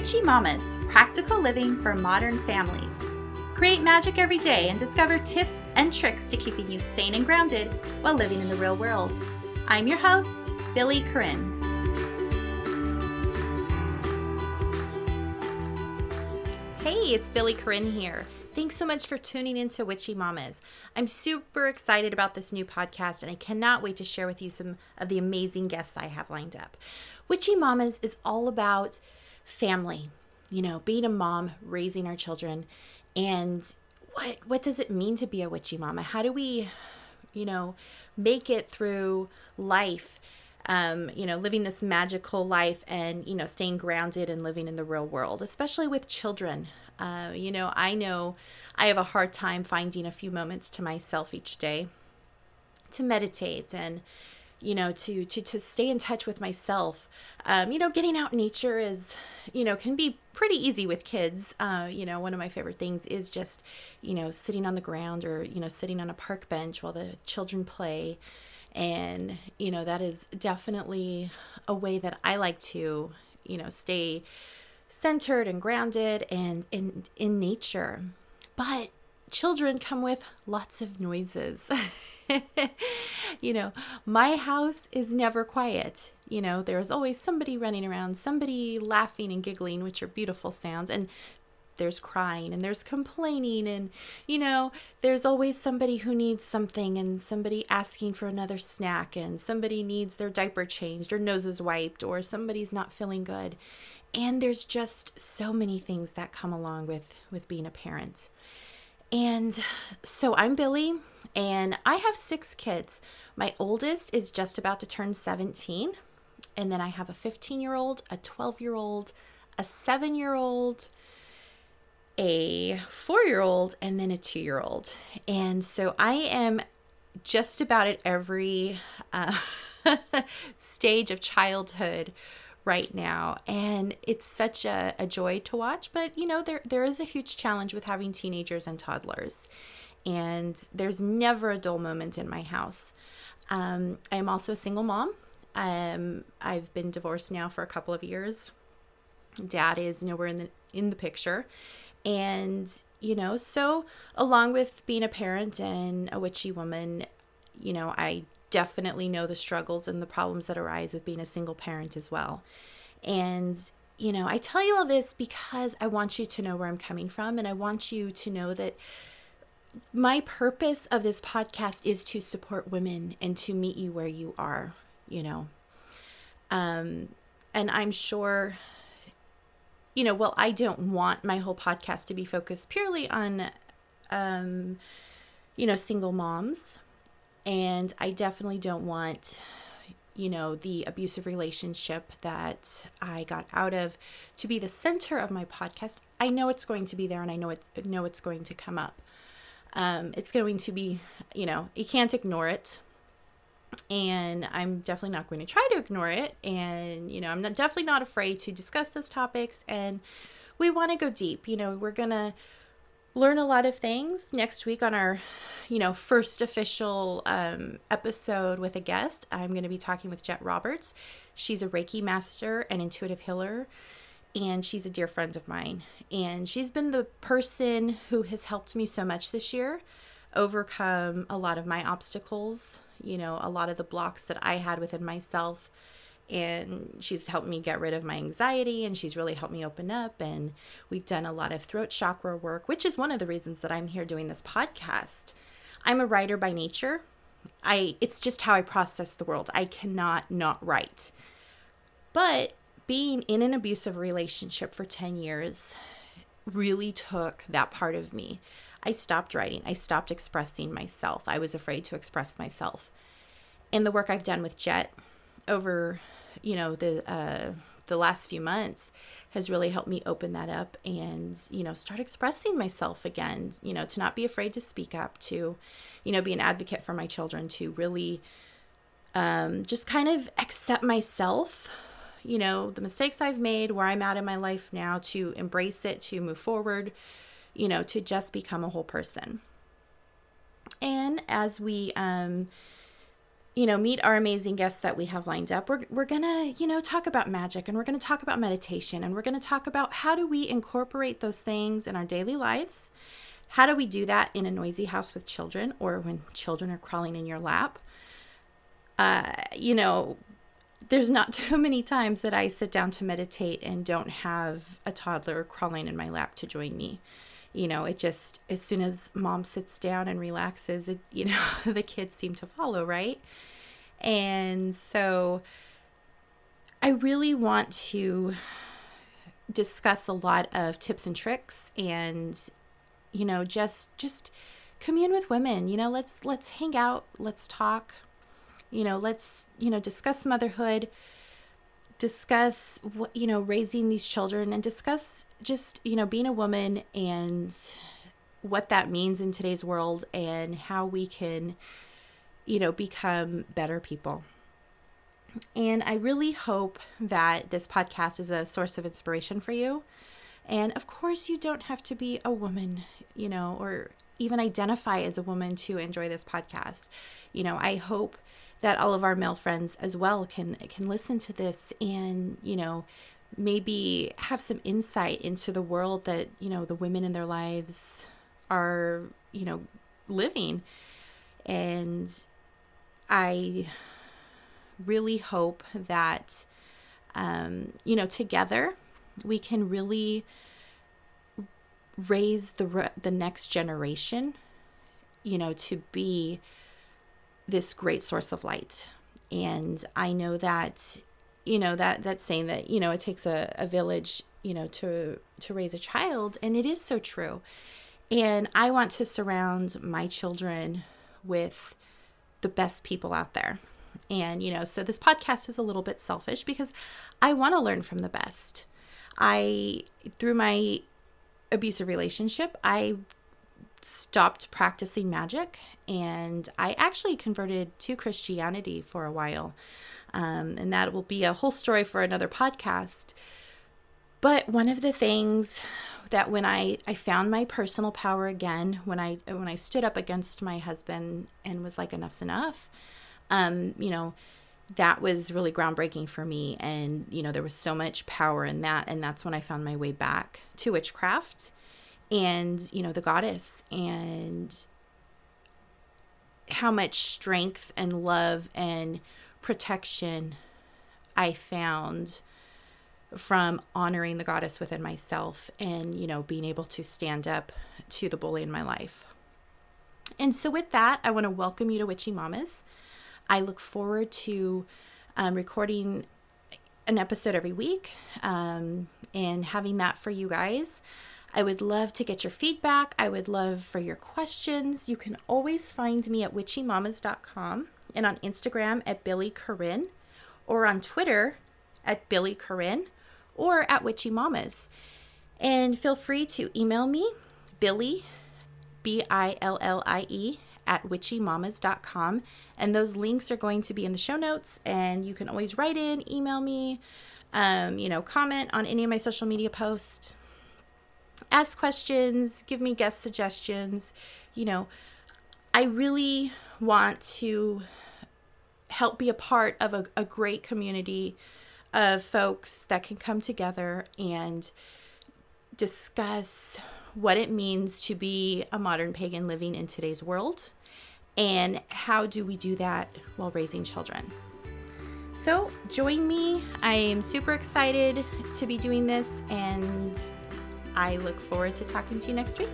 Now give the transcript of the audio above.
Witchy Mamas Practical Living for Modern Families. Create magic every day and discover tips and tricks to keeping you sane and grounded while living in the real world. I'm your host, Billie Corinne. Hey, it's Billie Corinne here. Thanks so much for tuning in to Witchy Mamas. I'm super excited about this new podcast and I cannot wait to share with you some of the amazing guests I have lined up. Witchy Mamas is all about family, you know, being a mom, raising our children, and what what does it mean to be a witchy mama? How do we, you know, make it through life? Um, you know, living this magical life and, you know, staying grounded and living in the real world, especially with children. Uh, you know, I know I have a hard time finding a few moments to myself each day to meditate and you know to to to stay in touch with myself. Um, you know getting out in nature is you know can be pretty easy with kids. Uh, you know one of my favorite things is just you know sitting on the ground or you know sitting on a park bench while the children play. And you know that is definitely a way that i like to you know stay centered and grounded and in in nature. But children come with lots of noises you know, my house is never quiet. You know, there's always somebody running around, somebody laughing and giggling, which are beautiful sounds. And there's crying and there's complaining and you know there's always somebody who needs something and somebody asking for another snack and somebody needs their diaper changed or noses wiped or somebody's not feeling good and there's just so many things that come along with with being a parent and so i'm billie and I have six kids. My oldest is just about to turn 17. And then I have a 15 year old, a 12 year old, a seven year old, a four year old, and then a two year old. And so I am just about at every uh, stage of childhood right now and it's such a, a joy to watch but you know there there is a huge challenge with having teenagers and toddlers and there's never a dull moment in my house. Um, I'm also a single mom. Um, I've been divorced now for a couple of years. Dad is nowhere in the in the picture, and you know, so along with being a parent and a witchy woman, you know, I definitely know the struggles and the problems that arise with being a single parent as well. And you know, I tell you all this because I want you to know where I'm coming from, and I want you to know that my purpose of this podcast is to support women and to meet you where you are, you know. Um, and I'm sure, you know, well, I don't want my whole podcast to be focused purely on, um, you know, single moms. And I definitely don't want, you know, the abusive relationship that I got out of to be the center of my podcast. I know it's going to be there and I know it know it's going to come up um, it's going to be, you know, you can't ignore it. And I'm definitely not going to try to ignore it. And, you know, I'm not, definitely not afraid to discuss those topics. And we want to go deep. You know, we're going to learn a lot of things next week on our, you know, first official um, episode with a guest. I'm going to be talking with Jet Roberts. She's a Reiki master and intuitive healer and she's a dear friend of mine. And she's been the person who has helped me so much this year overcome a lot of my obstacles, you know, a lot of the blocks that I had within myself. And she's helped me get rid of my anxiety and she's really helped me open up. And we've done a lot of throat chakra work, which is one of the reasons that I'm here doing this podcast. I'm a writer by nature. I it's just how I process the world. I cannot not write. But being in an abusive relationship for 10 years really took that part of me. I stopped writing. I stopped expressing myself. I was afraid to express myself. And the work I've done with Jet over, you know, the uh, the last few months has really helped me open that up and you know start expressing myself again. You know, to not be afraid to speak up, to you know, be an advocate for my children, to really um, just kind of accept myself you know, the mistakes I've made, where I'm at in my life now, to embrace it, to move forward, you know, to just become a whole person. And as we, um, you know, meet our amazing guests that we have lined up, we're, we're going to, you know, talk about magic and we're going to talk about meditation and we're going to talk about how do we incorporate those things in our daily lives. How do we do that in a noisy house with children or when children are crawling in your lap? Uh, you know, there's not too many times that I sit down to meditate and don't have a toddler crawling in my lap to join me you know, it just, as soon as mom sits down and relaxes, it, you know, the kids seem to follow, right? And so I really want to discuss a lot of tips and tricks and, you know, just, just, commune with women you know let's let's hang out let's talk you know let's you know discuss motherhood discuss what you know raising these children and discuss just you know being a woman and what that means in today's world and how we can you know become better people. And i really hope that this podcast is a source of inspiration for you. And of course you don't have to be a woman you know or even identify as a woman to enjoy this podcast. You know i hope that all of our male friends as well can can listen to this and you know maybe have some insight into the world that you know the women in their lives are you know living. And i really hope that um, you know together we can really raise the the next generation you know to be this great source of light. And I know that, you know, that that's saying that, you know, it takes a, a village, you know, to to raise a child. And it is so true. And I want to surround my children with the best people out there. And, you know, so this podcast is a little bit selfish because I want to learn from the best. I, through my abusive relationship, I stopped practicing magic and I actually converted to Christianity for a while. Um, and that will be a whole story for another podcast. But one of the things that when I, I found my personal power again, when I when I stood up against my husband and was like, enough's enough, um, you know, that was really groundbreaking for me. And, you know, there was so much power in that. And that's when I found my way back to witchcraft and you know the goddess and how much strength and love and protection I found from honoring the goddess within myself and you know being able to stand up to the bully in my life. And so with that, I want to welcome you to Witchy Mamas. I look forward to um, recording an episode every week um, and having that for you guys. I would love to get your feedback. I would love for your questions. You can always find me at witchymamas.com and on Instagram at Billie Corinne or on Twitter at Billie Corinne or at Witchy Mamas. And feel free to email me, Billie, B I L L I E, at witchymamas.com. And those links are going to be in the show notes. And you can always write in, email me, um, you know, comment on any of my social media posts ask questions, give me guest suggestions. You know, I really want to help be a part of a, a great community of folks that can come together and discuss what it means to be a modern pagan living in today's world and how do we do that while raising children. So, join me. I am super excited to be doing this and I look forward to talking to you next week.